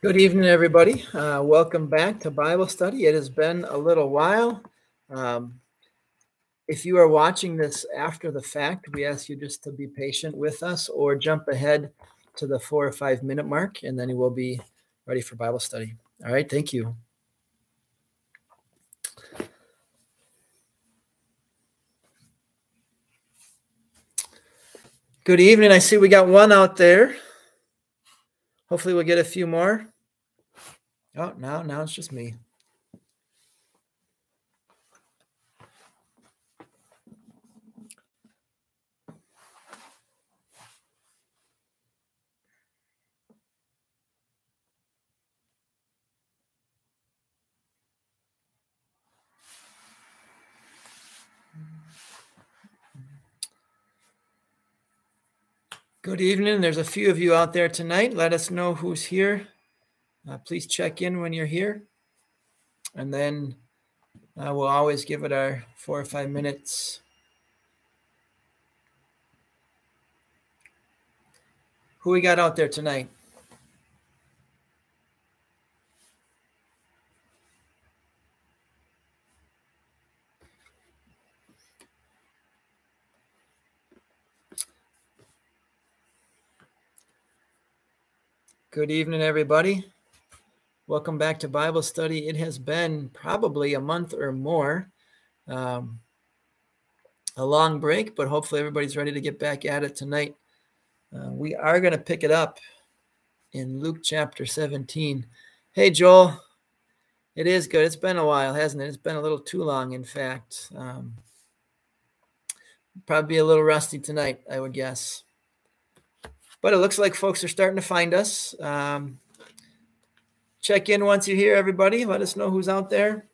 Good evening, everybody. Uh, welcome back to Bible study. It has been a little while. Um, if you are watching this after the fact, we ask you just to be patient with us or jump ahead to the four or five minute mark, and then will be ready for Bible study. All right, thank you. Good evening. I see we got one out there. Hopefully, we'll get a few more. Oh, now, now it's just me. Good evening. There's a few of you out there tonight. Let us know who's here. Uh, please check in when you're here. And then uh, we'll always give it our four or five minutes. Who we got out there tonight? Good evening, everybody. Welcome back to Bible study. It has been probably a month or more. Um, a long break, but hopefully everybody's ready to get back at it tonight. Uh, we are going to pick it up in Luke chapter 17. Hey, Joel. It is good. It's been a while, hasn't it? It's been a little too long, in fact. Um, probably a little rusty tonight, I would guess. But it looks like folks are starting to find us. Um, check in once you're here, everybody. Let us know who's out there.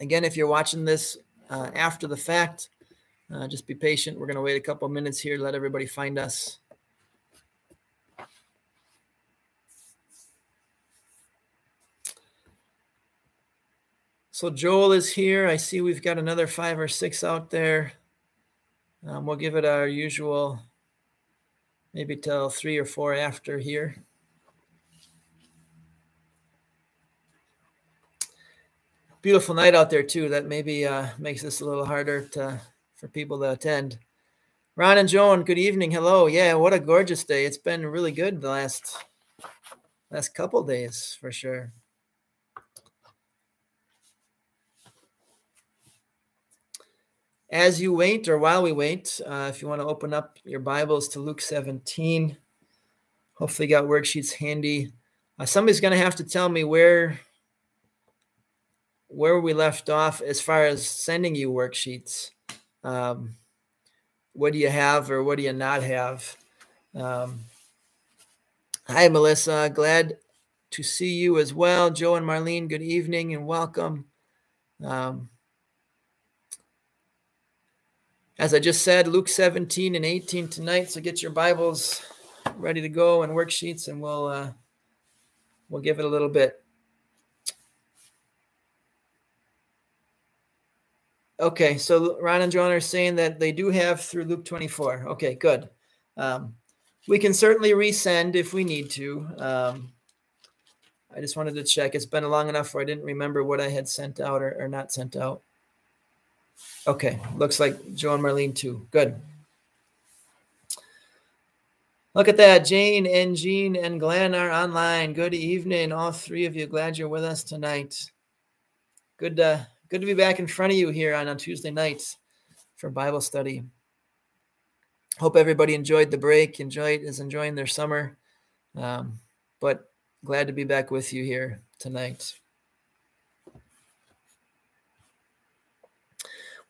Again, if you're watching this uh, after the fact, uh, just be patient. We're going to wait a couple minutes here, let everybody find us. So Joel is here. I see we've got another five or six out there. Um, we'll give it our usual maybe till three or four after here. Beautiful night out there too. That maybe uh, makes this a little harder to for people to attend. Ron and Joan, good evening. Hello. Yeah, what a gorgeous day. It's been really good the last last couple days for sure. As you wait, or while we wait, uh, if you want to open up your Bibles to Luke 17, hopefully got worksheets handy. Uh, somebody's going to have to tell me where where we left off as far as sending you worksheets. Um, what do you have or what do you not have? Um, hi, Melissa. Glad to see you as well. Joe and Marlene, good evening and welcome. Um, as I just said, Luke 17 and 18 tonight. So get your Bibles ready to go and worksheets, and we'll uh, we'll give it a little bit. Okay, so Ron and John are saying that they do have through Luke 24. Okay, good. Um, we can certainly resend if we need to. Um, I just wanted to check. It's been long enough where I didn't remember what I had sent out or, or not sent out. Okay, looks like Joe and Marlene too. Good. Look at that. Jane and Jean and Glenn are online. Good evening, all three of you. Glad you're with us tonight. Good to, good to be back in front of you here on, on Tuesday nights for Bible study. Hope everybody enjoyed the break, enjoyed is enjoying their summer. Um, but glad to be back with you here tonight.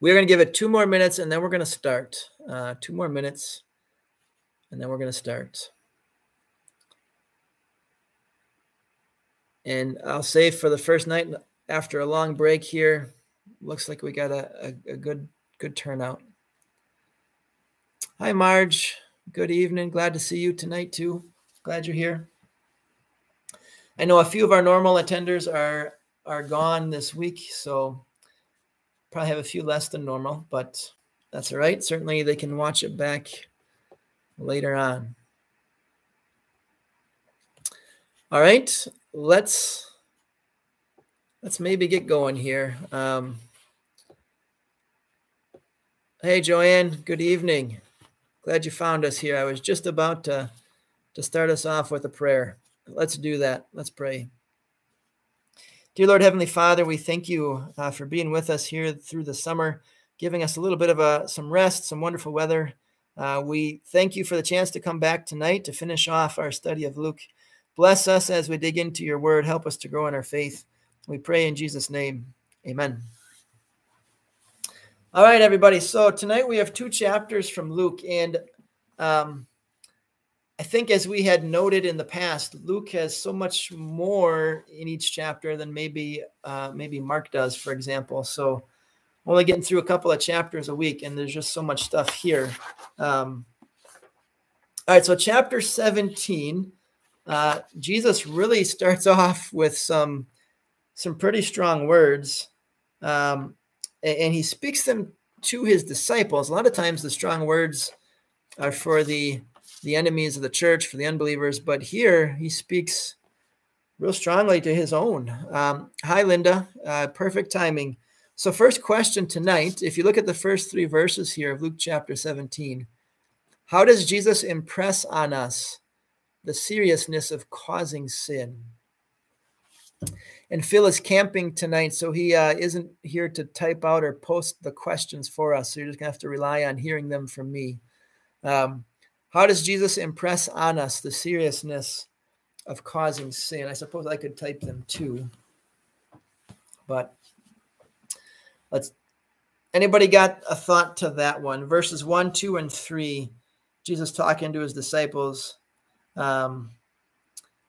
We're going to give it two more minutes and then we're going to start. Uh, two more minutes and then we're going to start. And I'll say for the first night after a long break here, looks like we got a, a, a good good turnout. Hi, Marge. Good evening. Glad to see you tonight too. Glad you're here. I know a few of our normal attenders are are gone this week, so Probably have a few less than normal, but that's all right. Certainly, they can watch it back later on. All right, let's let's maybe get going here. Um, hey, Joanne. Good evening. Glad you found us here. I was just about to to start us off with a prayer. Let's do that. Let's pray. Dear Lord Heavenly Father, we thank you uh, for being with us here through the summer, giving us a little bit of a some rest, some wonderful weather. Uh, we thank you for the chance to come back tonight to finish off our study of Luke. Bless us as we dig into your word. Help us to grow in our faith. We pray in Jesus' name. Amen. All right, everybody. So tonight we have two chapters from Luke, and um, I think, as we had noted in the past, Luke has so much more in each chapter than maybe uh, maybe Mark does, for example. So, only getting through a couple of chapters a week, and there's just so much stuff here. Um, all right, so chapter 17, uh, Jesus really starts off with some some pretty strong words, um, and, and he speaks them to his disciples. A lot of times, the strong words are for the the enemies of the church, for the unbelievers. But here he speaks real strongly to his own. Um, hi, Linda. Uh, perfect timing. So, first question tonight if you look at the first three verses here of Luke chapter 17, how does Jesus impress on us the seriousness of causing sin? And Phil is camping tonight, so he uh, isn't here to type out or post the questions for us. So you're just going to have to rely on hearing them from me. Um, how does Jesus impress on us the seriousness of causing sin? I suppose I could type them too. But let's anybody got a thought to that one? Verses 1, 2, and 3. Jesus talking to his disciples. Um,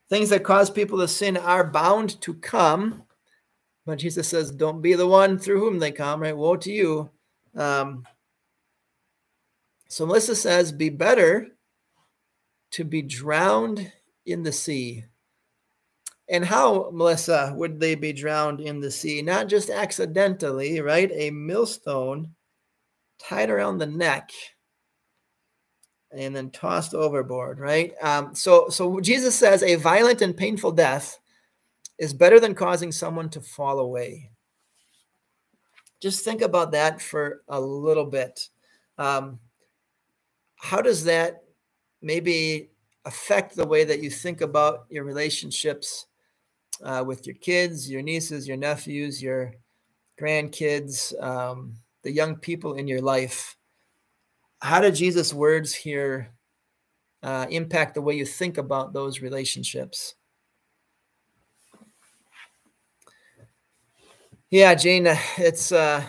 things that cause people to sin are bound to come. But Jesus says, Don't be the one through whom they come, right? Woe to you. Um, so Melissa says, be better to be drowned in the sea. And how, Melissa, would they be drowned in the sea? Not just accidentally, right? A millstone tied around the neck and then tossed overboard, right? Um, so, so Jesus says a violent and painful death is better than causing someone to fall away. Just think about that for a little bit. Um, how does that maybe affect the way that you think about your relationships uh, with your kids, your nieces, your nephews, your grandkids, um, the young people in your life? How do Jesus' words here uh, impact the way you think about those relationships? Yeah, Jane, it's uh,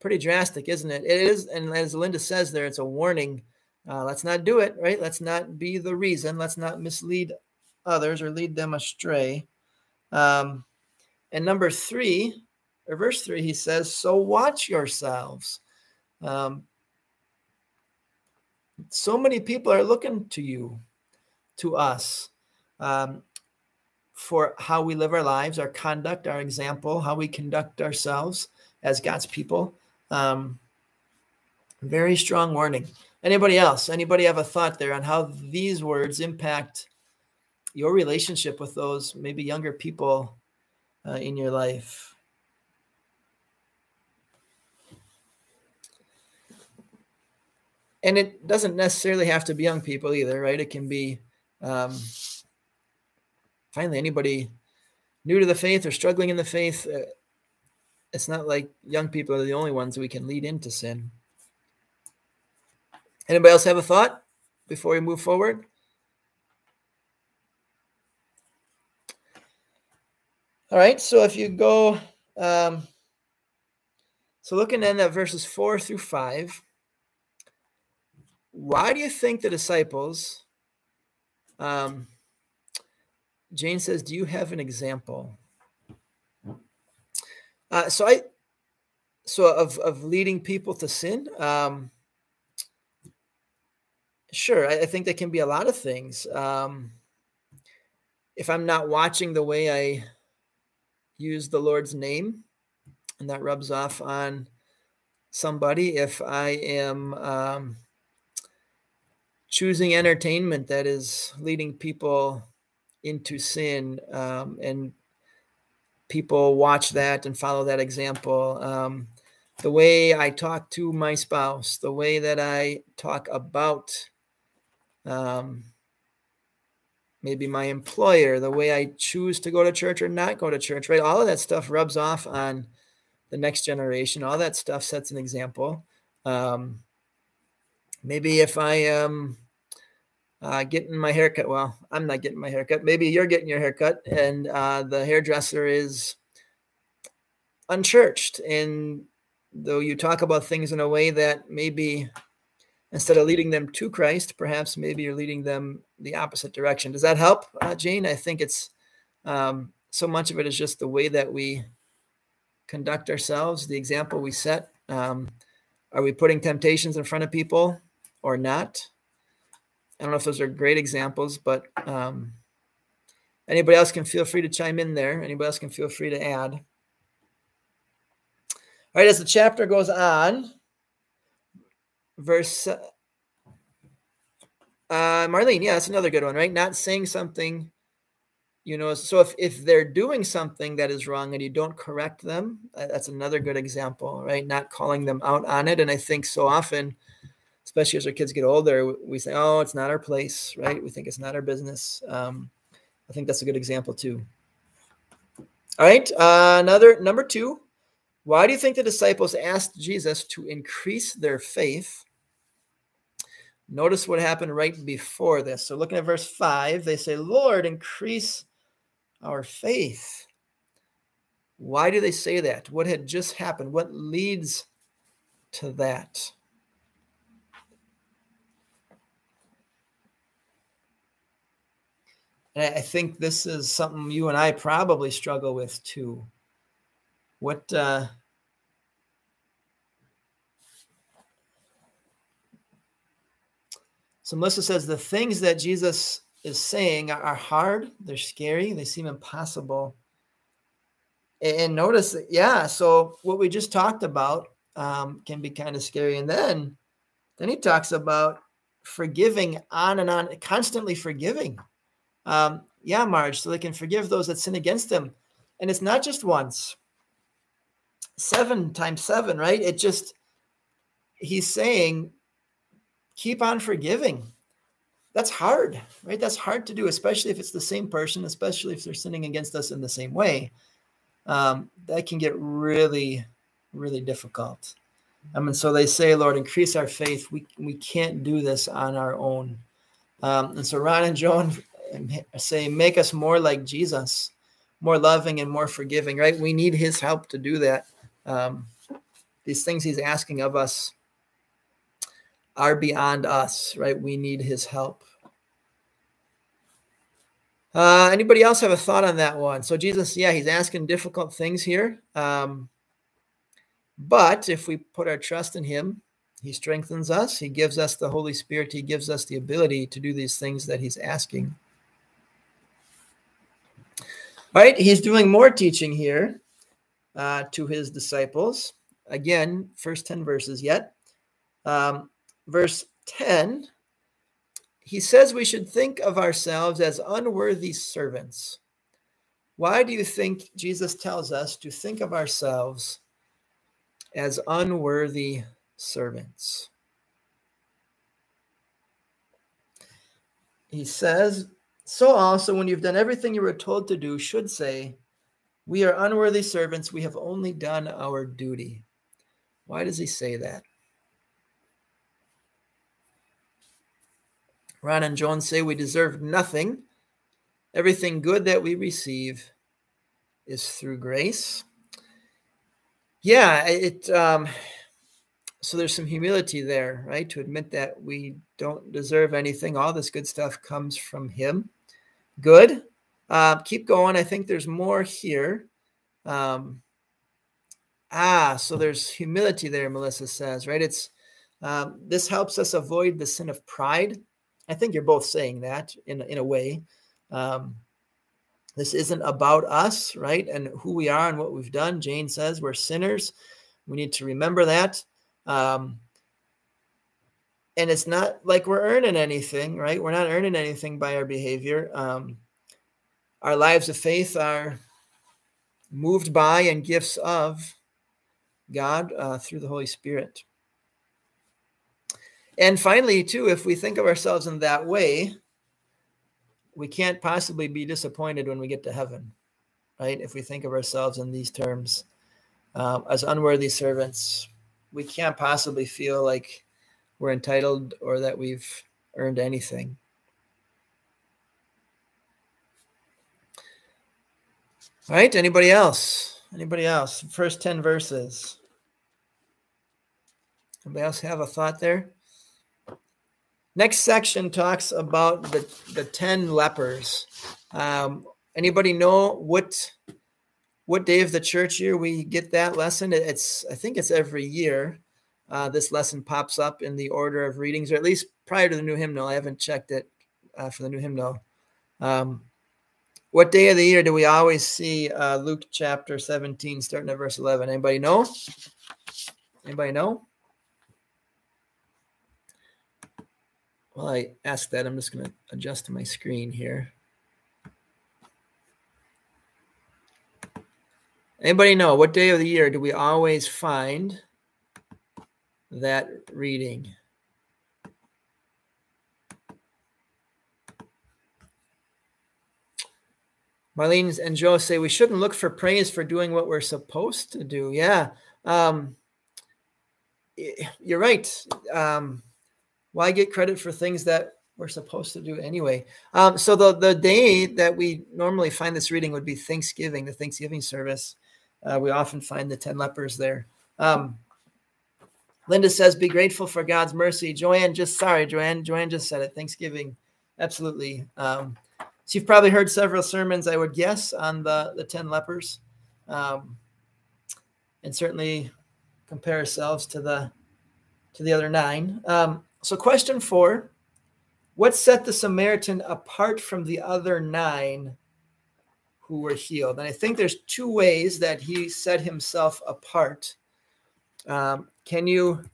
pretty drastic, isn't it? It is, and as Linda says there, it's a warning. Uh, let's not do it, right? Let's not be the reason. Let's not mislead others or lead them astray. Um, and number three, or verse three, he says, "So watch yourselves." Um, so many people are looking to you, to us, um, for how we live our lives, our conduct, our example, how we conduct ourselves as God's people. Um, very strong warning. Anybody else? Anybody have a thought there on how these words impact your relationship with those maybe younger people uh, in your life? And it doesn't necessarily have to be young people either, right? It can be um, finally anybody new to the faith or struggling in the faith. Uh, it's not like young people are the only ones we can lead into sin. Anybody else have a thought before we move forward? All right, so if you go, um, so looking then at verses four through five, why do you think the disciples, um, Jane says, do you have an example? Uh, so I, so of of leading people to sin. Um, sure, I, I think that can be a lot of things. Um, if I'm not watching the way I use the Lord's name, and that rubs off on somebody, if I am um, choosing entertainment that is leading people into sin um, and people watch that and follow that example. Um, the way I talk to my spouse, the way that I talk about um, maybe my employer, the way I choose to go to church or not go to church, right? All of that stuff rubs off on the next generation. All that stuff sets an example. Um, maybe if I am uh, getting my haircut, well, I'm not getting my haircut. Maybe you're getting your haircut, and uh, the hairdresser is unchurched. And though you talk about things in a way that maybe instead of leading them to Christ, perhaps maybe you're leading them the opposite direction. Does that help, uh, Jane? I think it's um, so much of it is just the way that we conduct ourselves, the example we set. Um, are we putting temptations in front of people or not? I don't know if those are great examples, but um, anybody else can feel free to chime in there. Anybody else can feel free to add. All right, as the chapter goes on, verse uh, Marlene, yeah, that's another good one, right? Not saying something, you know. So if if they're doing something that is wrong and you don't correct them, that's another good example, right? Not calling them out on it. And I think so often, especially as our kids get older, we say, "Oh, it's not our place," right? We think it's not our business. Um, I think that's a good example too. All right, uh, another number two. Why do you think the disciples asked Jesus to increase their faith? Notice what happened right before this. So, looking at verse 5, they say, Lord, increase our faith. Why do they say that? What had just happened? What leads to that? And I think this is something you and I probably struggle with too. What uh, So Melissa says the things that Jesus is saying are hard, they're scary, they seem impossible. And notice, that, yeah, so what we just talked about um, can be kind of scary. And then, then he talks about forgiving on and on, constantly forgiving. Um, yeah, Marge, so they can forgive those that sin against them. And it's not just once, seven times seven, right? It just, he's saying keep on forgiving. That's hard, right? That's hard to do, especially if it's the same person, especially if they're sinning against us in the same way. Um, that can get really, really difficult. I mean, so they say, Lord, increase our faith. We, we can't do this on our own. Um, and so Ron and Joan say, make us more like Jesus, more loving and more forgiving, right? We need his help to do that. Um, these things he's asking of us are beyond us, right? We need his help. Uh, anybody else have a thought on that one? So Jesus, yeah, he's asking difficult things here. Um, but if we put our trust in him, he strengthens us. He gives us the Holy Spirit. He gives us the ability to do these things that he's asking. Right, he's doing more teaching here uh, to his disciples. Again, first 10 verses yet. Um, verse 10, he says we should think of ourselves as unworthy servants. Why do you think Jesus tells us to think of ourselves as unworthy servants? He says, So also, when you've done everything you were told to do, should say, We are unworthy servants. We have only done our duty. Why does he say that? Ron and Joan say we deserve nothing. Everything good that we receive is through grace. Yeah, it um so there's some humility there, right? To admit that we don't deserve anything. All this good stuff comes from him. Good. Uh, keep going. I think there's more here. Um, ah, so there's humility there, Melissa says, right? It's um, this helps us avoid the sin of pride I think you're both saying that in in a way. Um, this isn't about us, right? And who we are and what we've done. Jane says we're sinners. We need to remember that. Um, and it's not like we're earning anything, right? We're not earning anything by our behavior. Um, our lives of faith are moved by and gifts of God uh, through the Holy Spirit. And finally, too, if we think of ourselves in that way, we can't possibly be disappointed when we get to heaven, right? If we think of ourselves in these terms uh, as unworthy servants, we can't possibly feel like we're entitled or that we've earned anything. All right, anybody else? Anybody else? First 10 verses. Anybody else have a thought there? Next section talks about the, the 10 lepers. Um, anybody know what what day of the church year we get that lesson? It's I think it's every year. Uh, this lesson pops up in the order of readings, or at least prior to the new hymnal. I haven't checked it uh, for the new hymnal. Um, what day of the year do we always see uh, Luke chapter 17, starting at verse 11? Anybody know? Anybody know? While I ask that, I'm just going to adjust my screen here. Anybody know what day of the year do we always find that reading? Marlene and Joe say we shouldn't look for praise for doing what we're supposed to do. Yeah. Um, you're right. Um, why get credit for things that we're supposed to do anyway? Um, so the, the day that we normally find this reading would be Thanksgiving, the Thanksgiving service. Uh, we often find the 10 lepers there. Um, Linda says, be grateful for God's mercy. Joanne just, sorry, Joanne, Joanne just said it. Thanksgiving. Absolutely. Um, so you've probably heard several sermons, I would guess, on the, the 10 lepers. Um, and certainly compare ourselves to the to the other nine. Um, so question four, what set the Samaritan apart from the other nine who were healed? And I think there's two ways that he set himself apart. Um, can you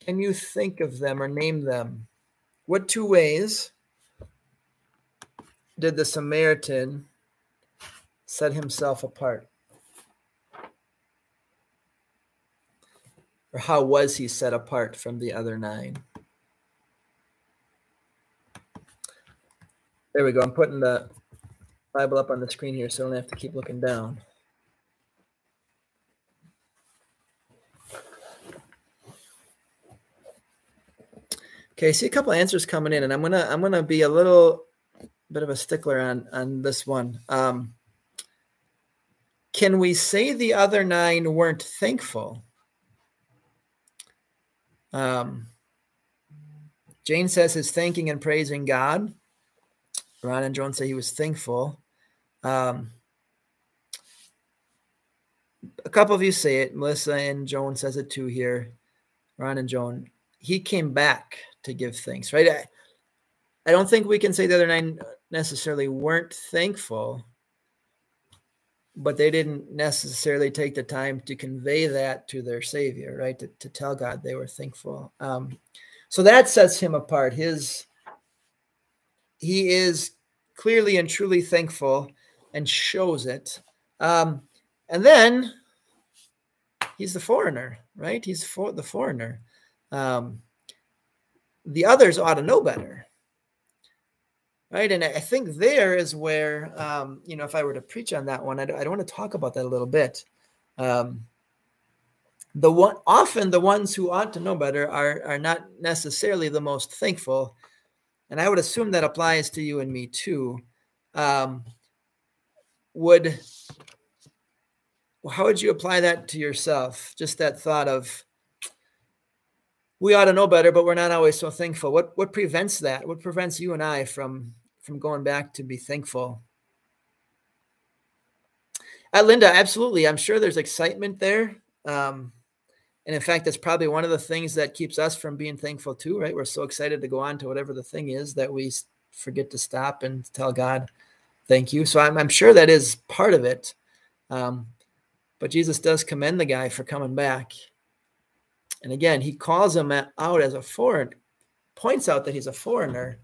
can you think of them or name them? What two ways did the Samaritan set himself apart? Or how was he set apart from the other nine? There we go. I'm putting the Bible up on the screen here so I don't have to keep looking down. Okay, see a couple answers coming in, and I'm gonna I'm gonna be a little bit of a stickler on on this one. Um, can we say the other nine weren't thankful? Um, Jane says his thanking and praising God. Ron and Joan say he was thankful. Um, a couple of you say it. Melissa and Joan says it too here. Ron and Joan. He came back to give thanks, right? I, I don't think we can say the other nine necessarily weren't thankful, but they didn't necessarily take the time to convey that to their Savior, right? To, to tell God they were thankful. Um, so that sets him apart. His he is clearly and truly thankful and shows it. Um, and then he's the foreigner, right? He's for the foreigner. Um, the others ought to know better right? And i think there is where um, you know if i were to preach on that one i don't, want to talk about that a little bit. Um, the one often the ones who ought to know better are are not necessarily the most thankful and i would assume that applies to you and me too. Um, would how would you apply that to yourself? Just that thought of we ought to know better, but we're not always so thankful. What what prevents that? What prevents you and I from from going back to be thankful? Uh, Linda, absolutely. I'm sure there's excitement there. Um, and in fact, that's probably one of the things that keeps us from being thankful too, right? We're so excited to go on to whatever the thing is that we forget to stop and tell God, thank you. So I'm, I'm sure that is part of it. Um, but Jesus does commend the guy for coming back and again, he calls him out as a foreign, points out that he's a foreigner.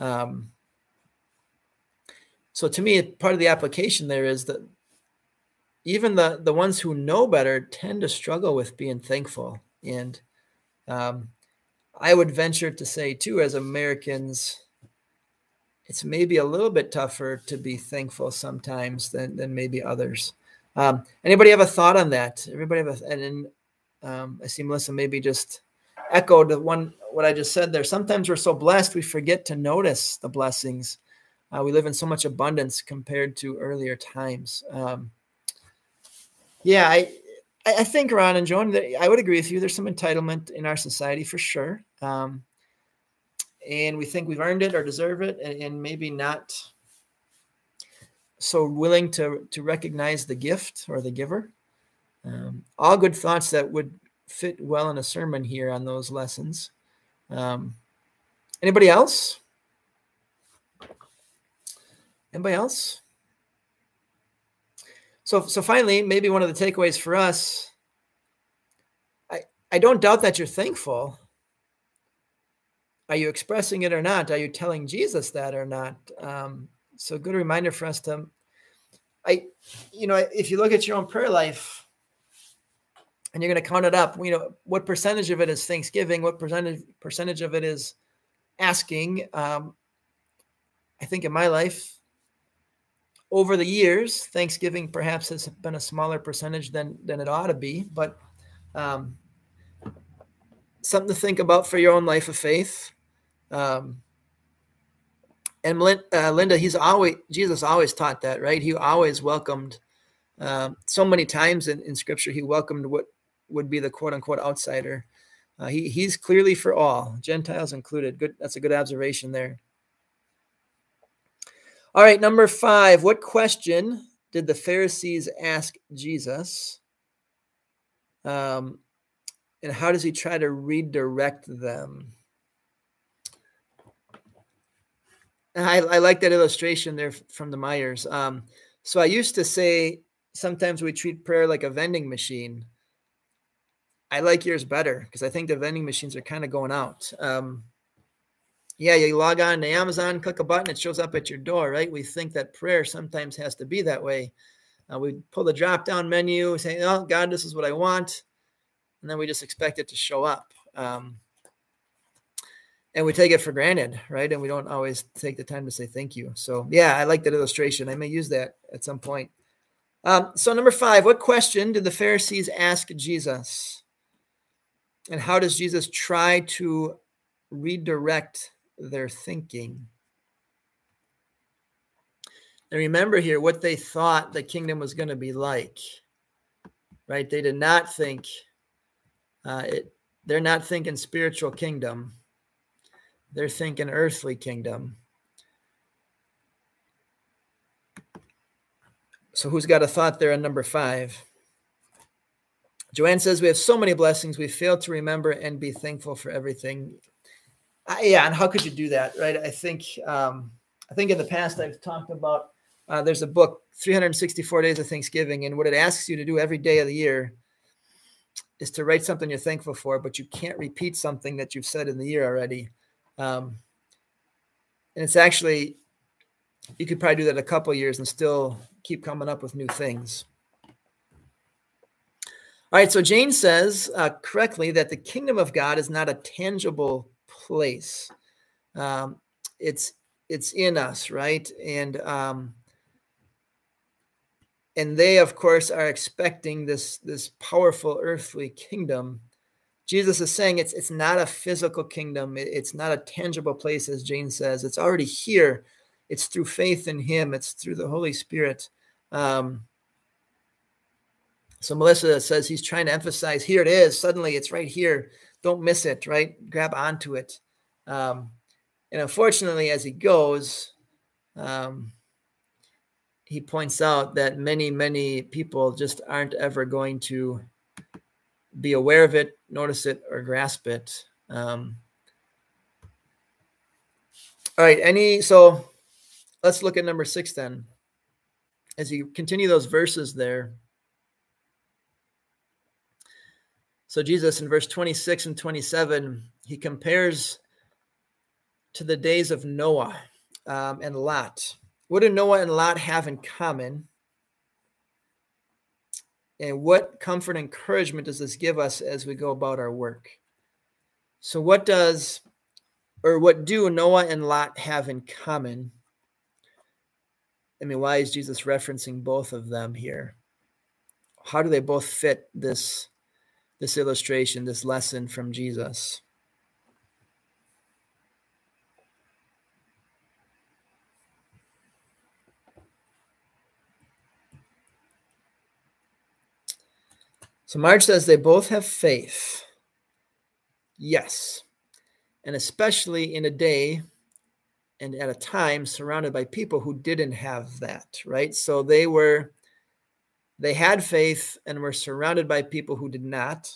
Um, so to me, part of the application there is that even the the ones who know better tend to struggle with being thankful, and um, I would venture to say too, as Americans, it's maybe a little bit tougher to be thankful sometimes than than maybe others. Um, anybody have a thought on that? Everybody have a and then um, I see Melissa maybe just echoed one what I just said there. Sometimes we're so blessed we forget to notice the blessings. Uh, we live in so much abundance compared to earlier times. Um, yeah, I I think Ron and Joan, I would agree with you. There's some entitlement in our society for sure, um, and we think we've earned it or deserve it, and, and maybe not so willing to to recognize the gift or the giver. Um, all good thoughts that would fit well in a sermon here on those lessons. Um, anybody else? Anybody else? So, so finally, maybe one of the takeaways for us. I I don't doubt that you're thankful. Are you expressing it or not? Are you telling Jesus that or not? Um, so, good reminder for us to. I, you know, if you look at your own prayer life, and you're going to count it up. You know, what percentage of it is Thanksgiving? What percentage percentage of it is asking? Um, I think in my life, over the years, Thanksgiving perhaps has been a smaller percentage than than it ought to be, but um, something to think about for your own life of faith. Um, and uh, Linda, he's always Jesus always taught that, right? He always welcomed. Um, so many times in, in Scripture, he welcomed what would be the quote unquote outsider. Uh, he, he's clearly for all, Gentiles included. Good. That's a good observation there. All right, number five. What question did the Pharisees ask Jesus? Um, and how does he try to redirect them? I, I like that illustration there from the Myers. Um, so I used to say sometimes we treat prayer like a vending machine. I like yours better because I think the vending machines are kind of going out. Um, yeah, you log on to Amazon, click a button, it shows up at your door, right? We think that prayer sometimes has to be that way. Uh, we pull the drop down menu, say, "Oh God, this is what I want," and then we just expect it to show up. Um, and we take it for granted, right? And we don't always take the time to say thank you. So, yeah, I like that illustration. I may use that at some point. Um, so, number five, what question did the Pharisees ask Jesus? And how does Jesus try to redirect their thinking? And remember here what they thought the kingdom was going to be like, right? They did not think, uh, it, they're not thinking spiritual kingdom, they're thinking earthly kingdom. So, who's got a thought there on number five? Joanne says we have so many blessings we fail to remember and be thankful for everything. Uh, yeah, and how could you do that, right? I think um, I think in the past I've talked about uh, there's a book 364 days of Thanksgiving, and what it asks you to do every day of the year is to write something you're thankful for, but you can't repeat something that you've said in the year already. Um, and it's actually you could probably do that a couple years and still keep coming up with new things. All right, so Jane says uh, correctly that the kingdom of God is not a tangible place. Um, it's it's in us, right? And um, and they, of course, are expecting this this powerful earthly kingdom. Jesus is saying it's it's not a physical kingdom. It's not a tangible place, as Jane says. It's already here. It's through faith in Him. It's through the Holy Spirit. Um, so Melissa says he's trying to emphasize here it is. Suddenly it's right here. Don't miss it, right? Grab onto it. Um, and unfortunately, as he goes, um, he points out that many, many people just aren't ever going to be aware of it, notice it, or grasp it. Um, all right, any so let's look at number six then. As you continue those verses there, So, Jesus in verse 26 and 27, he compares to the days of Noah um, and Lot. what do Noah and Lot have in common? And what comfort and encouragement does this give us as we go about our work? So, what does or what do Noah and Lot have in common? I mean, why is Jesus referencing both of them here? How do they both fit this this illustration, this lesson from Jesus? So Marge says they both have faith. Yes. And especially in a day and at a time surrounded by people who didn't have that, right? So they were, they had faith and were surrounded by people who did not.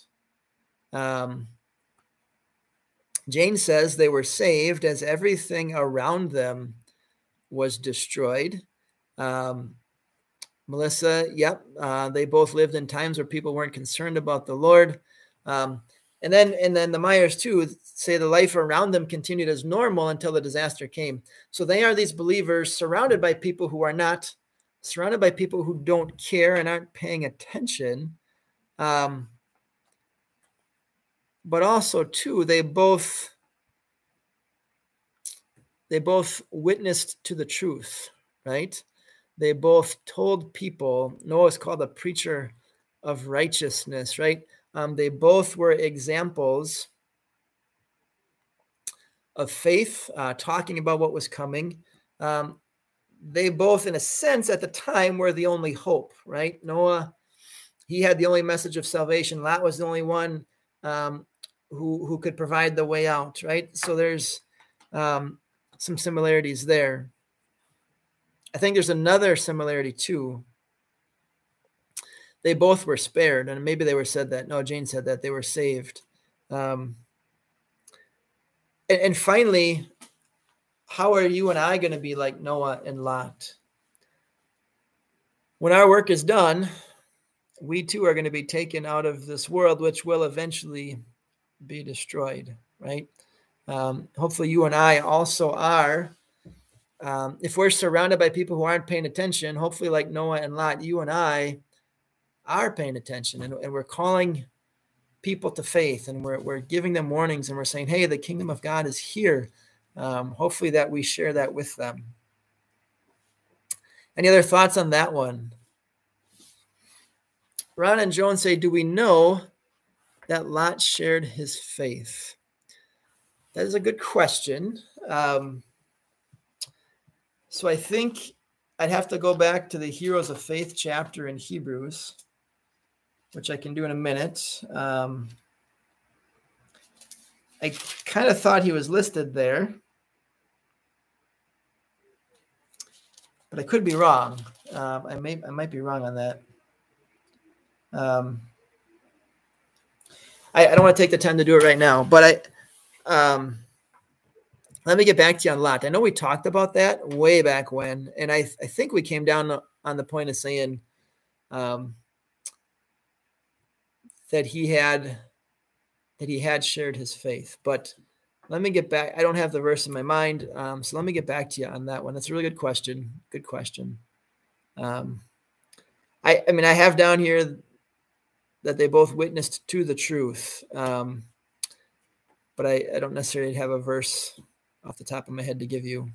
Um, Jane says they were saved as everything around them was destroyed. Um, Melissa, yep, uh, they both lived in times where people weren't concerned about the Lord. Um, and then, and then the Myers too say the life around them continued as normal until the disaster came. So they are these believers surrounded by people who are not surrounded by people who don't care and aren't paying attention. Um, but also too, they both they both witnessed to the truth, right? they both told people, Noah is called a preacher of righteousness, right? Um, they both were examples of faith, uh, talking about what was coming. Um, they both, in a sense, at the time, were the only hope, right? Noah, he had the only message of salvation. Lot was the only one um, who who could provide the way out, right? So there's um, some similarities there. I think there's another similarity too. They both were spared, and maybe they were said that. No, Jane said that they were saved. Um, and, and finally, how are you and I going to be like Noah and Lot? When our work is done, we too are going to be taken out of this world, which will eventually be destroyed, right? Um, hopefully, you and I also are um, if we're surrounded by people who aren't paying attention, hopefully, like Noah and Lot, you and I are paying attention and, and we're calling people to faith and we're, we're giving them warnings and we're saying, hey, the kingdom of God is here. Um, hopefully, that we share that with them. Any other thoughts on that one? Ron and Joan say, Do we know that Lot shared his faith? That is a good question. Um, so I think I'd have to go back to the Heroes of Faith chapter in Hebrews, which I can do in a minute. Um, I kind of thought he was listed there, but I could be wrong. Um, I may I might be wrong on that. Um, I, I don't want to take the time to do it right now, but I um, let me get back to you on Lot. I know we talked about that way back when, and I, I think we came down on the point of saying um, that he had that he had shared his faith. But let me get back. I don't have the verse in my mind, um, so let me get back to you on that one. That's a really good question. Good question. Um, I, I mean, I have down here that they both witnessed to the truth, um, but I, I don't necessarily have a verse off the top of my head to give you.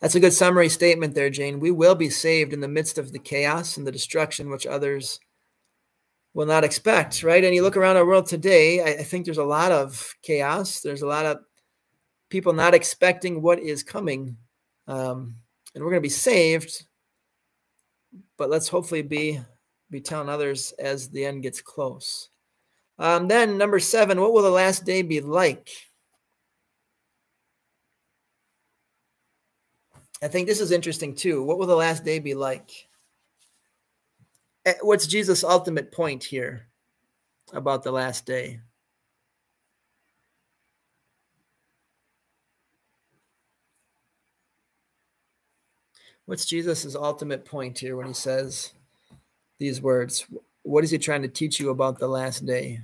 That's a good summary statement there, Jane. We will be saved in the midst of the chaos and the destruction which others will not expect, right? And you look around our world today, I, I think there's a lot of chaos. There's a lot of people not expecting what is coming. Um, and we're going to be saved, but let's hopefully be be telling others as the end gets close. Um, then, number seven, what will the last day be like? I think this is interesting too. What will the last day be like? Eh, what's Jesus' ultimate point here about the last day? What's Jesus' ultimate point here when he says these words? What is he trying to teach you about the last day?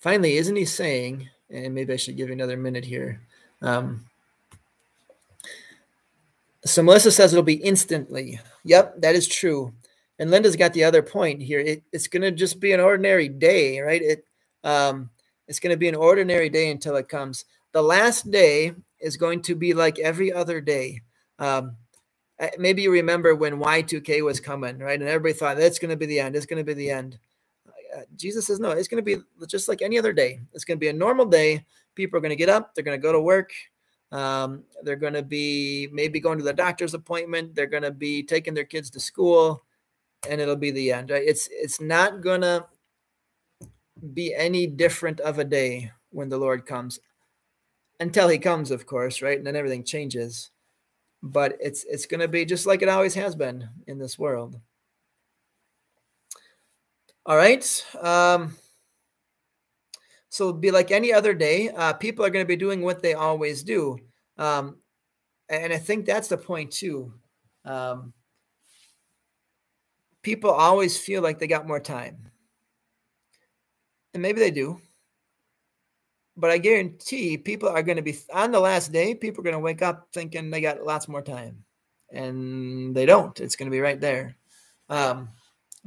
finally, isn't he saying, and maybe I should give you another minute here. Um, so Melissa says it'll be instantly. Yep, that is true. And Linda's got the other point here. It, it's going to just be an ordinary day, right? It um, it's going to be an ordinary day until it comes. The last day is going to be like every other day. Um, maybe you remember when Y2K was coming, right? And everybody thought that's going to be the end. It's going to be the end. Uh, Jesus says, no, it's going to be just like any other day. It's going to be a normal day. People are going to get up, they're going to go to work. Um, they're going to be maybe going to the doctor's appointment. They're going to be taking their kids to school, and it'll be the end. Right? It's it's not going to be any different of a day when the Lord comes, until He comes, of course, right? And then everything changes. But it's it's going to be just like it always has been in this world. All right. Um, so be like any other day. Uh, people are going to be doing what they always do, um, and I think that's the point too. Um, people always feel like they got more time, and maybe they do. But I guarantee people are going to be on the last day. People are going to wake up thinking they got lots more time, and they don't. It's going to be right there. Um,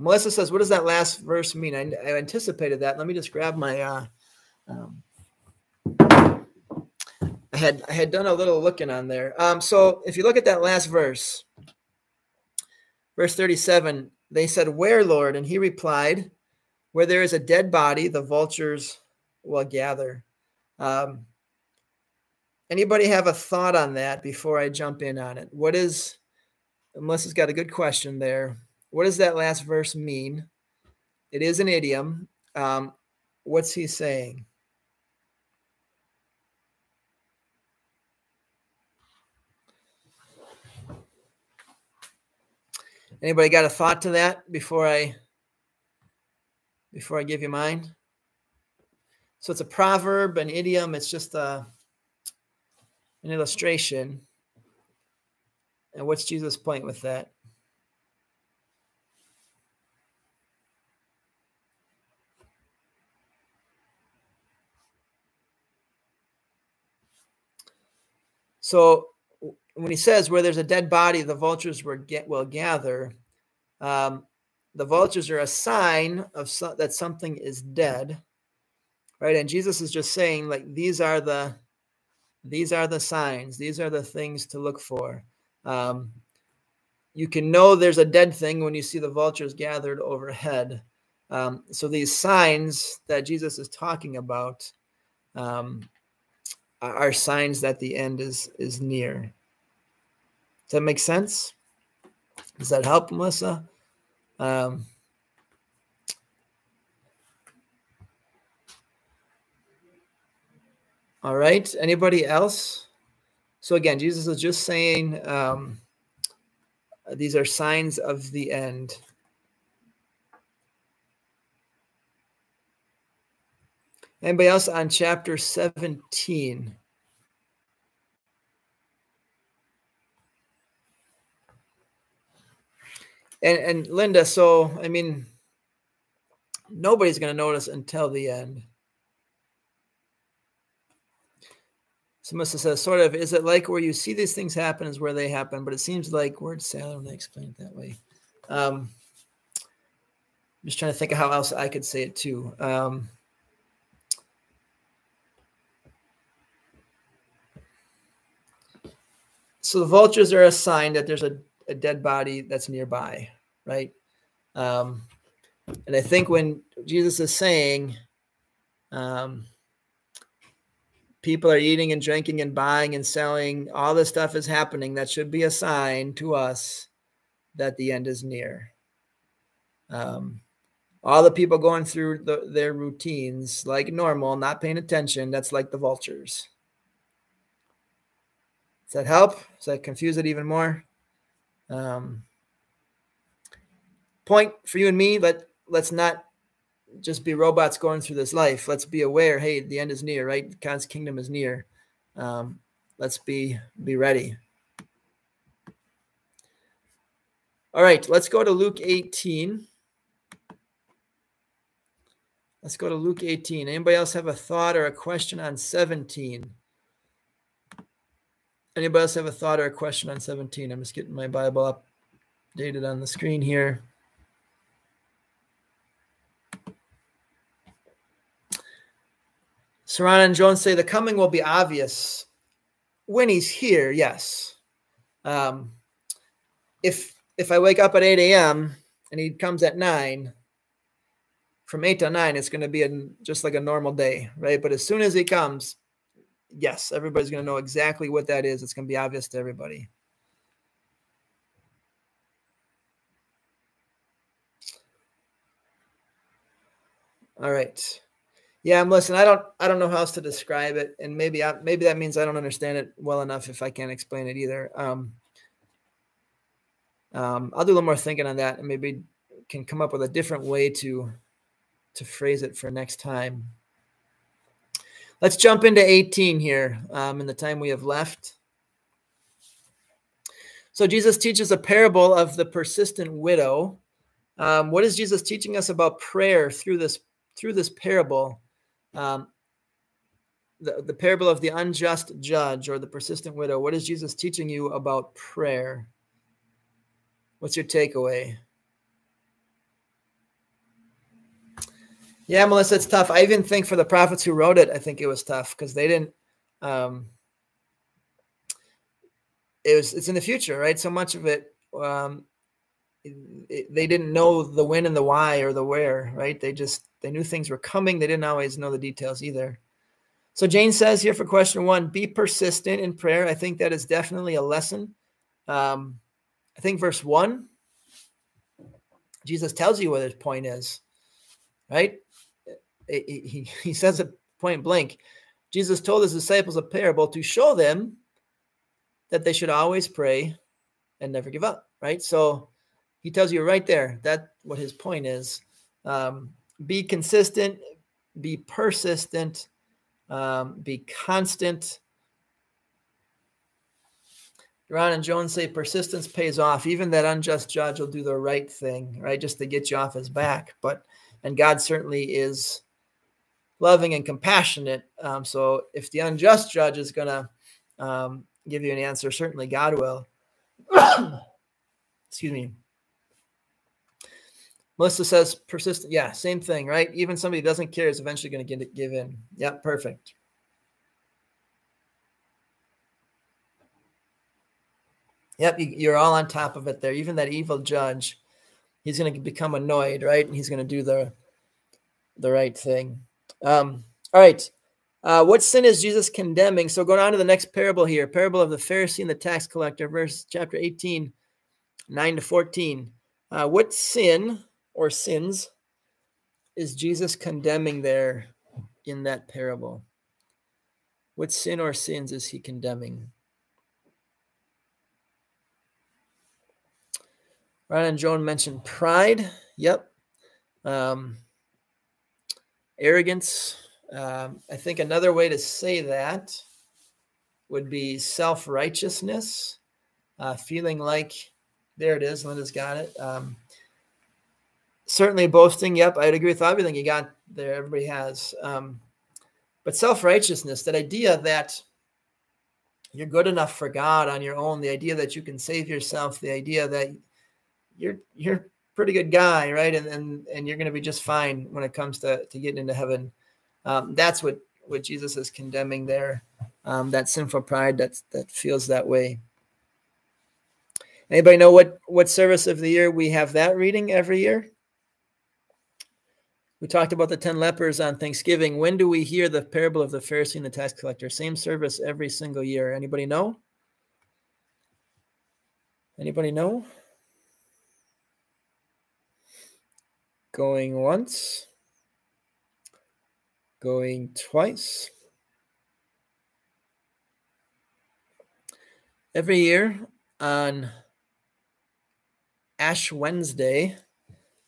Melissa says, "What does that last verse mean?" I, I anticipated that. Let me just grab my. Uh, um, I had I had done a little looking on there. Um, so if you look at that last verse, verse 37, they said, Where, Lord? And he replied, Where there is a dead body, the vultures will gather. Um, anybody have a thought on that before I jump in on it? What is, Melissa's got a good question there. What does that last verse mean? It is an idiom. Um, what's he saying? Anybody got a thought to that before I before I give you mine? So it's a proverb, an idiom. It's just a an illustration. And what's Jesus' point with that? So when he says where there's a dead body, the vultures will, get, will gather. Um, the vultures are a sign of so, that something is dead, right? And Jesus is just saying like these are the these are the signs. These are the things to look for. Um, you can know there's a dead thing when you see the vultures gathered overhead. Um, so these signs that Jesus is talking about um, are signs that the end is is near. Does that make sense? Does that help, Melissa? Um, all right. Anybody else? So again, Jesus is just saying um, these are signs of the end. Anybody else on chapter 17? And and Linda, so I mean, nobody's going to notice until the end. Samantha says, sort of, is it like where you see these things happen is where they happen, but it seems like word salad when they explain it that way. Um, I'm just trying to think of how else I could say it too. Um, so the vultures are a sign that there's a a dead body that's nearby, right? Um, and I think when Jesus is saying, um, people are eating and drinking and buying and selling, all this stuff is happening, that should be a sign to us that the end is near. Um, all the people going through the, their routines like normal, not paying attention, that's like the vultures. Does that help? Does that confuse it even more? Um, point for you and me, let let's not just be robots going through this life. Let's be aware, hey, the end is near, right? God's kingdom is near. Um, let's be be ready. All right, let's go to Luke 18. Let's go to Luke 18. Anybody else have a thought or a question on 17? Anybody else have a thought or a question on 17? I'm just getting my Bible updated on the screen here. Saran and Jones say the coming will be obvious when he's here. Yes. Um, if if I wake up at 8 a.m. and he comes at 9, from 8 to 9, it's going to be a, just like a normal day, right? But as soon as he comes, yes, everybody's going to know exactly what that is. It's going to be obvious to everybody. All right. Yeah, I'm listening. I don't I don't know how else to describe it, and maybe I, maybe that means I don't understand it well enough if I can't explain it either. Um, um, I'll do a little more thinking on that, and maybe can come up with a different way to to phrase it for next time. Let's jump into 18 here um, in the time we have left. So Jesus teaches a parable of the persistent widow. Um, what is Jesus teaching us about prayer through this through this parable? um, the, the parable of the unjust judge or the persistent widow. What is Jesus teaching you about prayer? What's your takeaway? Yeah, Melissa, it's tough. I even think for the prophets who wrote it, I think it was tough because they didn't. Um, it was it's in the future, right? So much of it, um, it, they didn't know the when and the why or the where, right? They just they knew things were coming. They didn't always know the details either. So Jane says here for question one, be persistent in prayer. I think that is definitely a lesson. Um, I think verse one, Jesus tells you what his point is, right? He, he, says it point blank. Jesus told his disciples a parable to show them that they should always pray and never give up, right? So he tells you right there that what his point is. Um, be consistent, be persistent, um, be constant. Ron and Jones say persistence pays off. Even that unjust judge will do the right thing, right? Just to get you off his back. But, and God certainly is loving and compassionate. Um, so if the unjust judge is going to um, give you an answer, certainly God will. Excuse me. Melissa says persistent. Yeah, same thing, right? Even somebody who doesn't care is eventually going to give in. Yeah, perfect. Yep, you're all on top of it there. Even that evil judge, he's going to become annoyed, right? And he's going to do the the right thing. Um, all right. Uh, what sin is Jesus condemning? So going on to the next parable here, parable of the Pharisee and the tax collector, verse chapter 18, 9 to 14. Uh, what sin or sins is Jesus condemning there in that parable? What sin or sins is he condemning? Ryan and Joan mentioned pride. Yep. Um, arrogance. Um, I think another way to say that would be self righteousness, uh, feeling like, there it is, Linda's got it. Um, certainly boasting. Yep, I'd agree with everything you got there. Everybody has. Um, but self righteousness, that idea that you're good enough for God on your own, the idea that you can save yourself, the idea that you're you're pretty good guy, right? And and and you're going to be just fine when it comes to to getting into heaven. Um, that's what what Jesus is condemning there. Um, that sinful pride that that feels that way. Anybody know what what service of the year we have that reading every year? We talked about the 10 lepers on Thanksgiving. When do we hear the parable of the Pharisee and the tax collector? Same service every single year. Anybody know? Anybody know? Going once. Going twice. Every year on Ash Wednesday,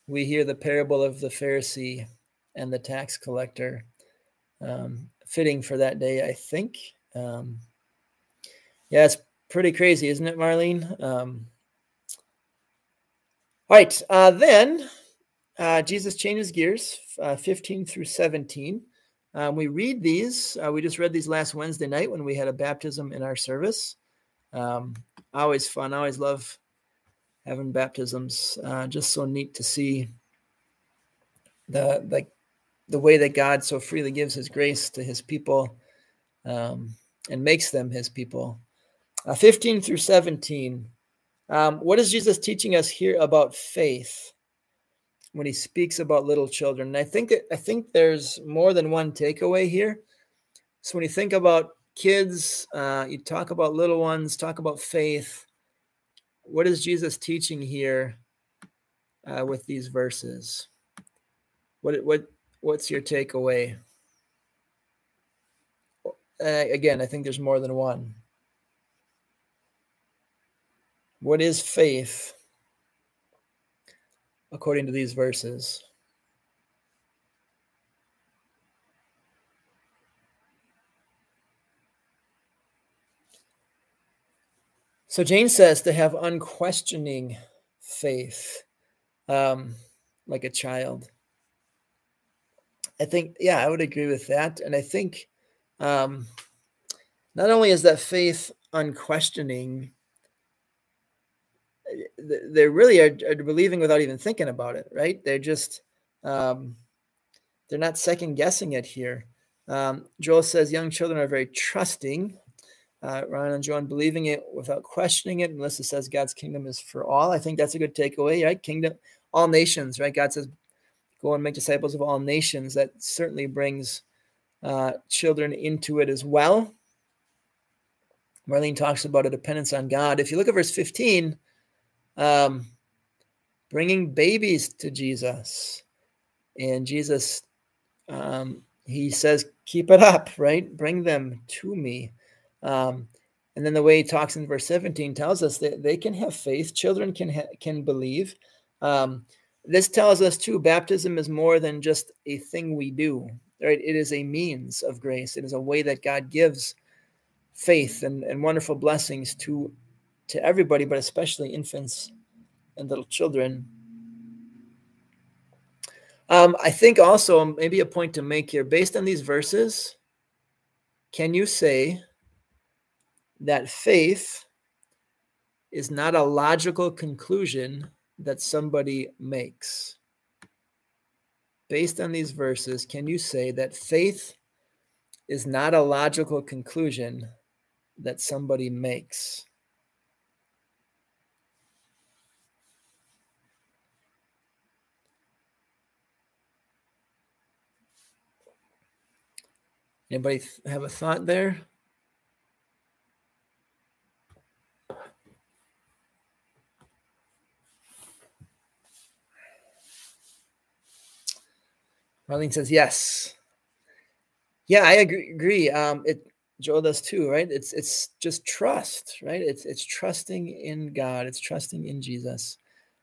we hear the parable of the Pharisee and the tax collector. Um, fitting for that day, I think. Um, yeah, it's pretty crazy, isn't it, Marlene? Um, all right, uh, then uh, Jesus changes gears, uh, 15 through 17. Um, we read these. Uh, we just read these last Wednesday night when we had a baptism in our service. Um, always fun. Always love having baptisms. Uh, just so neat to see the like the way that God so freely gives His grace to His people um, and makes them His people. Uh, 15 through 17. Um, what is Jesus teaching us here about faith when he speaks about little children? And I think I think there's more than one takeaway here. So when you think about kids, uh, you talk about little ones, talk about faith. What is Jesus teaching here uh, with these verses? What what what's your takeaway? Uh, again, I think there's more than one. What is faith according to these verses? So Jane says to have unquestioning faith, um, like a child. I think, yeah, I would agree with that. And I think um, not only is that faith unquestioning, they really are, are, believing without even thinking about it, right? They're just um, they're not second guessing it here. Um, Joel says young children are very trusting. Uh, Ryan and John believing it without questioning it. Melissa says God's kingdom is for all. I think that's a good takeaway, right? Kingdom, all nations, right? God says, "Go and make disciples of all nations." That certainly brings uh, children into it as well. Marlene talks about a dependence on God. If you look at verse 15, um, bringing babies to Jesus. And Jesus, um, he says, keep it up, right? Bring them to me. Um, and then the way he talks in verse 17 tells us that they can have faith. Children can ha- can believe. Um, this tells us too, baptism is more than just a thing we do. Right? It is a means of grace. It is a way that God gives faith and, and wonderful blessings to to everybody, but especially infants and little children. Um, I think also maybe a point to make here, based on these verses, can you say that faith is not a logical conclusion that somebody makes? Based on these verses, can you say that faith is not a logical conclusion that somebody makes? Anybody have a thought there? Marlene says yes. Yeah, I agree. agree. Um, it Joel does too, right? It's it's just trust, right? It's it's trusting in God. It's trusting in Jesus.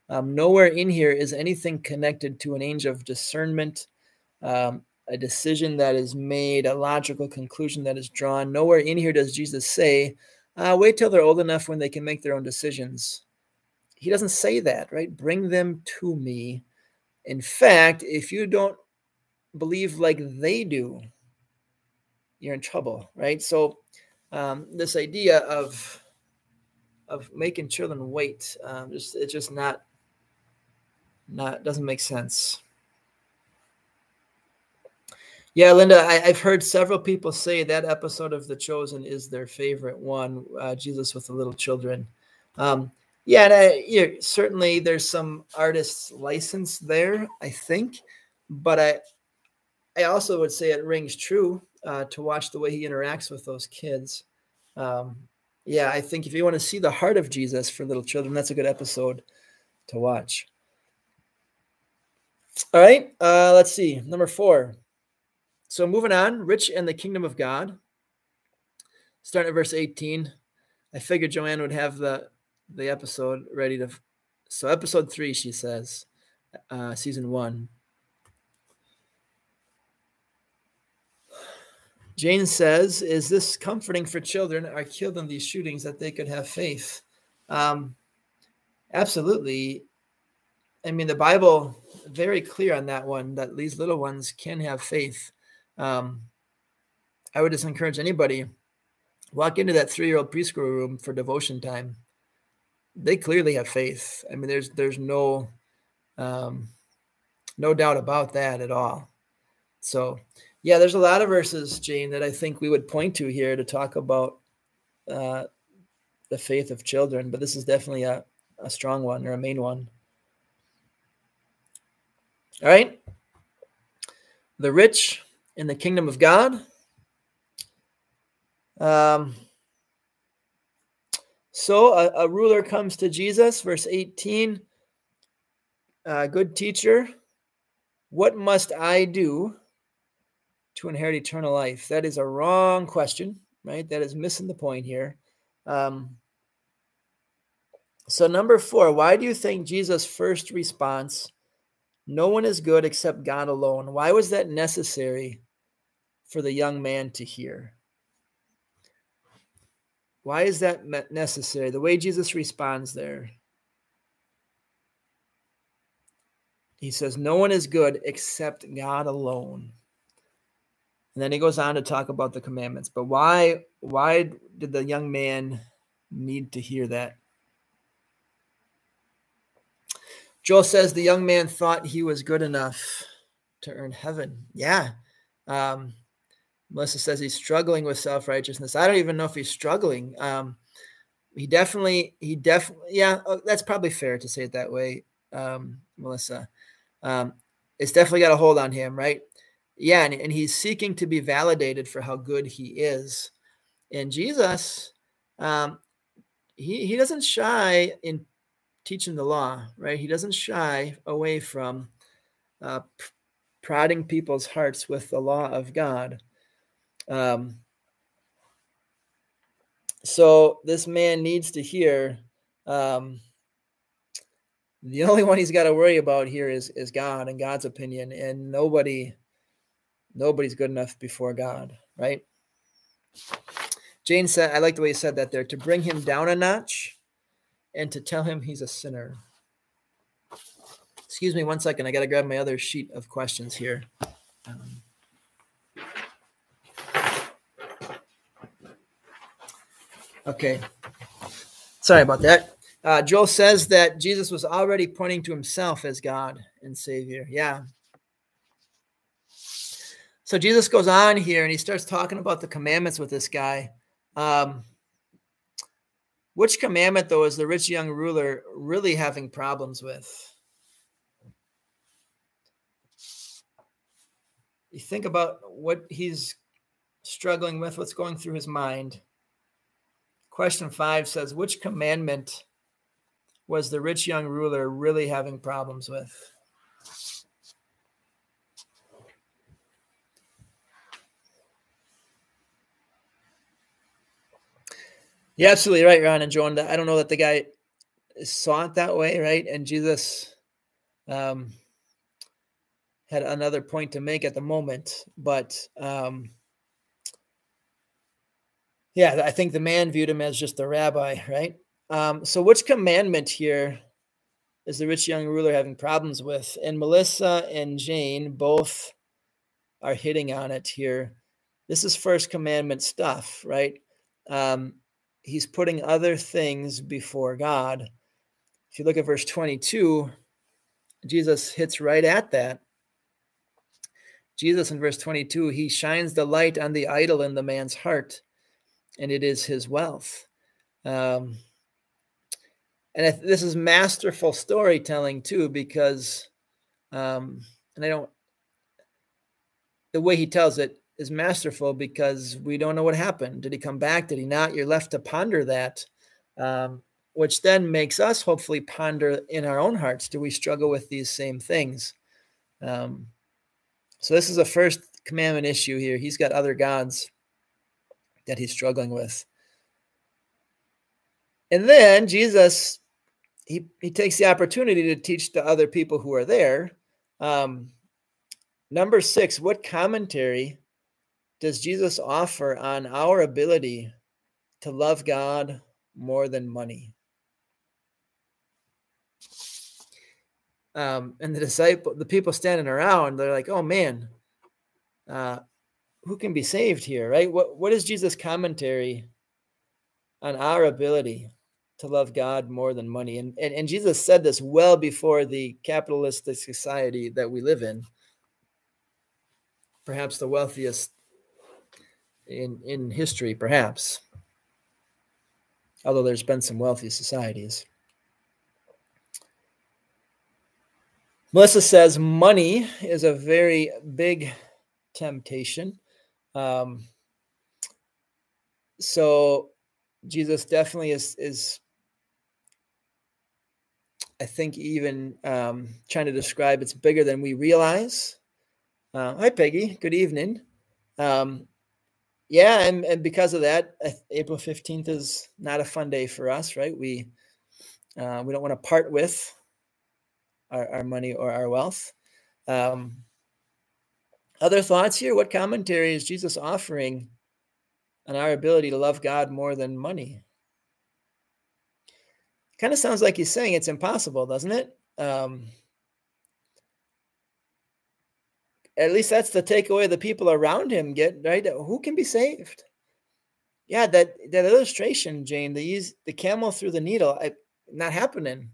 Um, nowhere in here is anything connected to an age of discernment. Um, a decision that is made, a logical conclusion that is drawn. Nowhere in here does Jesus say, uh, wait till they're old enough when they can make their own decisions. He doesn't say that, right? Bring them to me. In fact, if you don't believe like they do, you're in trouble, right? So, um, this idea of of making children wait, um, just it's just not not doesn't make sense. Yeah, Linda, I, have heard several people say that episode of The Chosen is their favorite one, uh, Jesus with the little children. Um, yeah, and I, certainly there's some artist's license there, I think, but I, I also would say it rings true uh, to watch the way he interacts with those kids. Um, yeah, I think if you want to see the heart of Jesus for little children, that's a good episode to watch. All right, uh, let's see. Number four. So moving on, rich in the kingdom of God. Starting at verse 18. I figured Joanne would have the the episode ready to. So episode three, she says, uh, season one. Jane says, "Is this comforting for children are killed in these shootings that they could have faith?" Um, absolutely. I mean, the Bible very clear on that one that these little ones can have faith. Um, I would just encourage anybody walk into that three year old preschool room for devotion time. They clearly have faith. I mean, there's there's no um, no doubt about that at all. So, yeah, there's a lot of verses, Jane, that I think we would point to here to talk about uh, the faith of children, but this is definitely a, a strong one or a main one. All right. The rich in the kingdom of God. Um, so a, a, ruler comes to Jesus, verse 18. Uh, good teacher, what must I do to inherit eternal life? That is a wrong question, right? That is missing the point here. Um, so, number four, why do you think Jesus' first response, no one is good except God alone, why was that necessary for the young man to hear? Why is that necessary? The way Jesus responds there. He says, No one is good except God alone. And then he goes on to talk about the commandments. But why why did the young man need to hear that? Joel says the young man thought he was good enough to earn heaven. Yeah. Um, Melissa says he's struggling with self righteousness. I don't even know if he's struggling. Um, he definitely, he definitely, yeah, oh, that's probably fair to say it that way, um, Melissa. Um, it's definitely got a hold on him, right? Yeah, and, and he's seeking to be validated for how good he is. And Jesus, um, he he doesn't shy in teaching the law, right? He doesn't shy away from uh, prodding people's hearts with the law of God. Um, so this man needs to hear. Um, the only one he's got to worry about here is is God and God's opinion, and nobody, nobody's good enough before God, right? Jane said, "I like the way he said that there. To bring him down a notch, and to tell him he's a sinner." Excuse me one second. I got to grab my other sheet of questions here. Um, Okay. Sorry about that. Uh, Joel says that Jesus was already pointing to himself as God and Savior. Yeah. So Jesus goes on here and he starts talking about the commandments with this guy. Um, which commandment, though, is the rich young ruler really having problems with? You think about what he's struggling with, what's going through his mind. Question five says, Which commandment was the rich young ruler really having problems with? You're absolutely right, Ron and Joan. I don't know that the guy saw it that way, right? And Jesus um, had another point to make at the moment, but um, yeah, I think the man viewed him as just a rabbi, right? Um, so, which commandment here is the rich young ruler having problems with? And Melissa and Jane both are hitting on it here. This is first commandment stuff, right? Um, he's putting other things before God. If you look at verse 22, Jesus hits right at that. Jesus in verse 22, he shines the light on the idol in the man's heart and it is his wealth. Um, and this is masterful storytelling too, because, um, and I don't, the way he tells it is masterful because we don't know what happened. Did he come back? Did he not? You're left to ponder that, um, which then makes us hopefully ponder in our own hearts. Do we struggle with these same things? Um, so this is a first commandment issue here. He's got other gods that he's struggling with. And then Jesus, he, he takes the opportunity to teach the other people who are there. Um, number six, what commentary does Jesus offer on our ability to love God more than money? Um, and the disciple, the people standing around, they're like, "Oh man, uh, who can be saved here?" Right? What What is Jesus' commentary on our ability to love God more than money? And and, and Jesus said this well before the capitalistic society that we live in. Perhaps the wealthiest in in history, perhaps. Although there's been some wealthy societies. Melissa says money is a very big temptation. Um, so Jesus definitely is is I think even um, trying to describe it's bigger than we realize. Uh, hi Peggy, good evening. Um, yeah, and, and because of that, April fifteenth is not a fun day for us, right? We uh, we don't want to part with our, our money or our wealth. Um, other thoughts here? What commentary is Jesus offering on our ability to love God more than money? Kind of sounds like he's saying it's impossible, doesn't it? Um, at least that's the takeaway the people around him get, right? Who can be saved? Yeah, that that illustration, Jane, the use the camel through the needle, I, not happening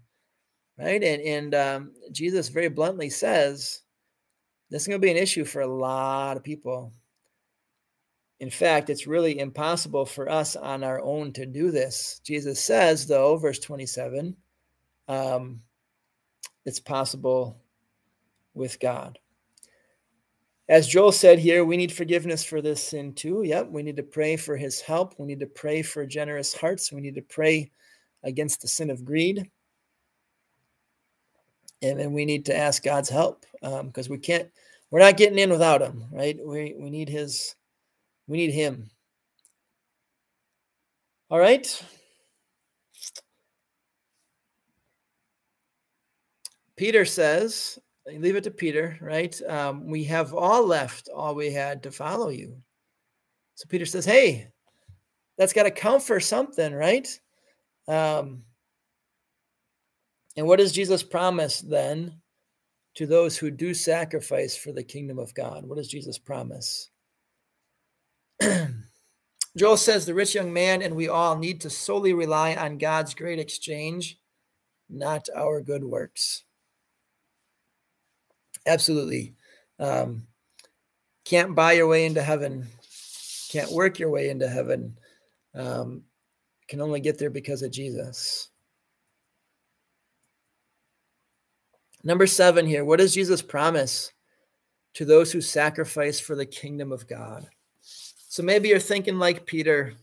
right? And and um, Jesus very bluntly says this is going to be an issue for a lot of people. In fact, it's really impossible for us on our own to do this. Jesus says, though, verse 27, um, it's possible with God. As Joel said here, we need forgiveness for this sin too. Yep, we need to pray for his help. We need to pray for generous hearts. We need to pray against the sin of greed and then we need to ask God's help because um, we can't. We're not getting in without Him, right? We we need His. We need Him. All right. Peter says, leave it to Peter, right? Um, we have all left all we had to follow you. So Peter says, hey, that's got to count for something, right? Um, and what does Jesus promise then to those who do sacrifice for the kingdom of God? What does Jesus promise? Joel says the rich young man and we all need to solely rely on God's great exchange, not our good works. Absolutely. Um, can't buy your way into heaven, can't work your way into heaven. Um, can only get there because of Jesus. Number seven here what does Jesus promise to those who sacrifice for the kingdom of God? So maybe you're thinking like Peter,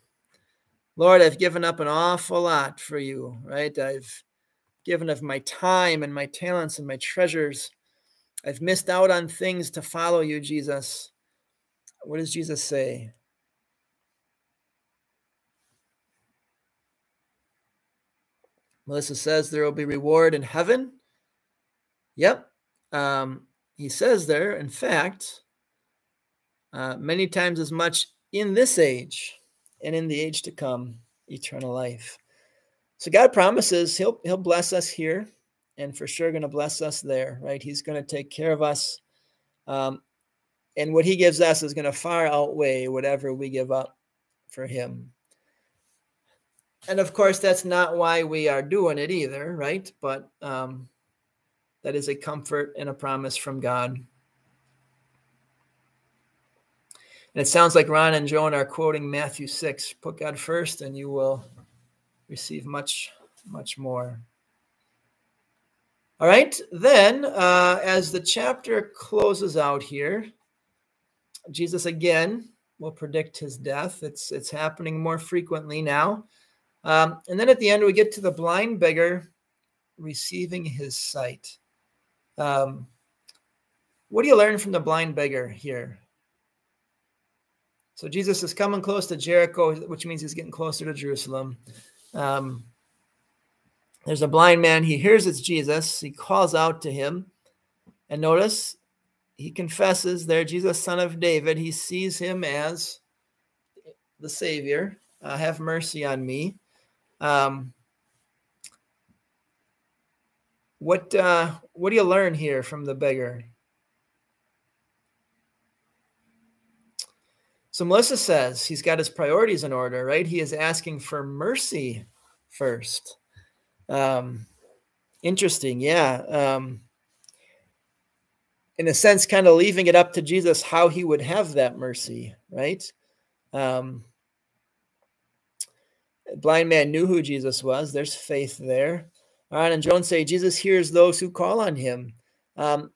Lord, I've given up an awful lot for you, right? I've given of my time and my talents and my treasures. I've missed out on things to follow you, Jesus. What does Jesus say? Melissa says there will be reward in heaven Yep. Um, he says there, in fact, uh, many times as much in this age and in the age to come, eternal life. So God promises he'll he'll bless us here and for sure going to bless us there, right? He's going to take care of us. Um, and what he gives us is going to far outweigh whatever we give up for him. And of course, that's not why we are doing it either, right? But um, that is a comfort and a promise from God. And it sounds like Ron and Joan are quoting Matthew 6 put God first, and you will receive much, much more. All right, then, uh, as the chapter closes out here, Jesus again will predict his death. It's it's happening more frequently now. Um, and then at the end, we get to the blind beggar receiving his sight. Um, what do you learn from the blind beggar here? So Jesus is coming close to Jericho, which means he's getting closer to Jerusalem. Um, there's a blind man. He hears it's Jesus. He calls out to him. And notice he confesses there, Jesus, son of David. He sees him as the Savior. Uh, have mercy on me. Um, What uh, what do you learn here from the beggar? So Melissa says he's got his priorities in order, right? He is asking for mercy first. Um, interesting, yeah. Um, in a sense, kind of leaving it up to Jesus how he would have that mercy, right? Um, blind man knew who Jesus was. There's faith there. Aaron and Jones say Jesus hears those who call on him. Um,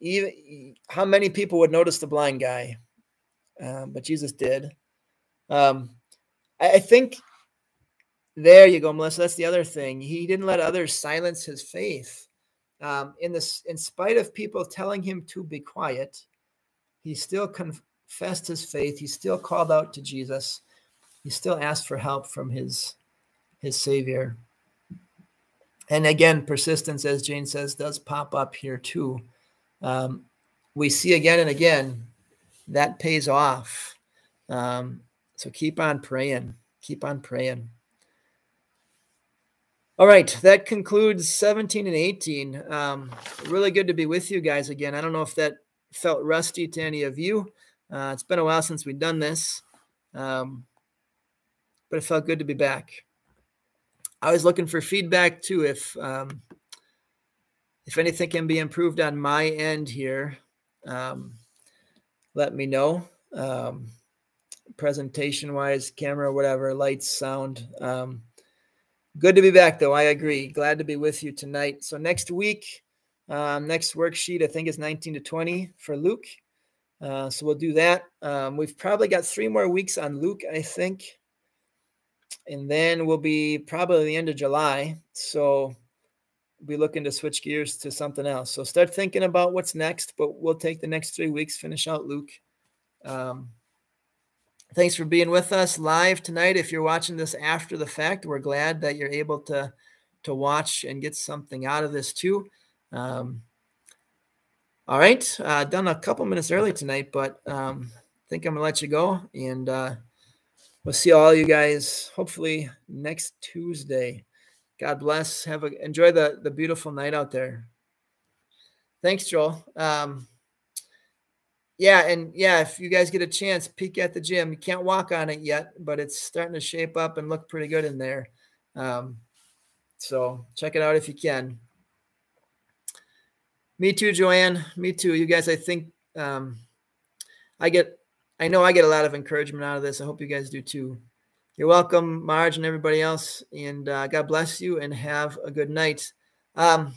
even how many people would notice the blind guy? Um, but Jesus did. Um, I, I think there you go, Melissa. That's the other thing. He didn't let others silence his faith. Um, in this, in spite of people telling him to be quiet, he still confessed his faith. He still called out to Jesus. He still asked for help from his his Savior. And again, persistence, as Jane says, does pop up here too. Um, we see again and again that pays off. Um, so keep on praying. Keep on praying. All right, that concludes 17 and 18. Um, really good to be with you guys again. I don't know if that felt rusty to any of you. Uh, it's been a while since we've done this, um, but it felt good to be back. I was looking for feedback too. If um, if anything can be improved on my end here, um, let me know. Um, presentation wise, camera, whatever, lights, sound. Good to be back, though. I agree. Glad to be with you tonight. So, next week, um, next worksheet, I think is 19 to 20 for Luke. Uh, so, we'll do that. Um, we've probably got three more weeks on Luke, I think. And then we'll be probably the end of July. So, be looking to switch gears to something else. So start thinking about what's next, but we'll take the next three weeks, finish out Luke. Um, thanks for being with us live tonight. If you're watching this after the fact, we're glad that you're able to to watch and get something out of this too. Um, all right, uh, done a couple minutes early tonight, but um, I think I'm gonna let you go, and uh, we'll see all you guys hopefully next Tuesday. God bless. Have a enjoy the the beautiful night out there. Thanks, Joel. Um, yeah, and yeah, if you guys get a chance, peek at the gym. You can't walk on it yet, but it's starting to shape up and look pretty good in there. Um, so check it out if you can. Me too, Joanne. Me too. You guys, I think um, I get, I know I get a lot of encouragement out of this. I hope you guys do too. You're welcome, Marge, and everybody else. And uh, God bless you and have a good night. Um,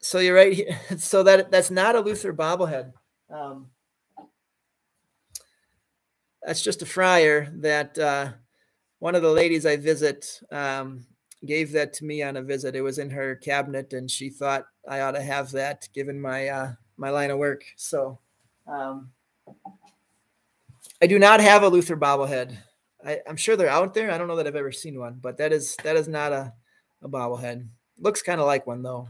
so you're right here. So that that's not a Luther bobblehead. Um, that's just a friar that uh, one of the ladies I visit um, gave that to me on a visit. It was in her cabinet, and she thought I ought to have that given my uh, my line of work. So um, I do not have a Luther bobblehead. I, am sure they're out there. I don't know that I've ever seen one, but that is that is not a, a bobblehead. Looks kind of like one though.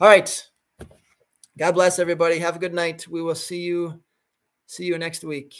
All right. God bless everybody. Have a good night. We will see you see you next week.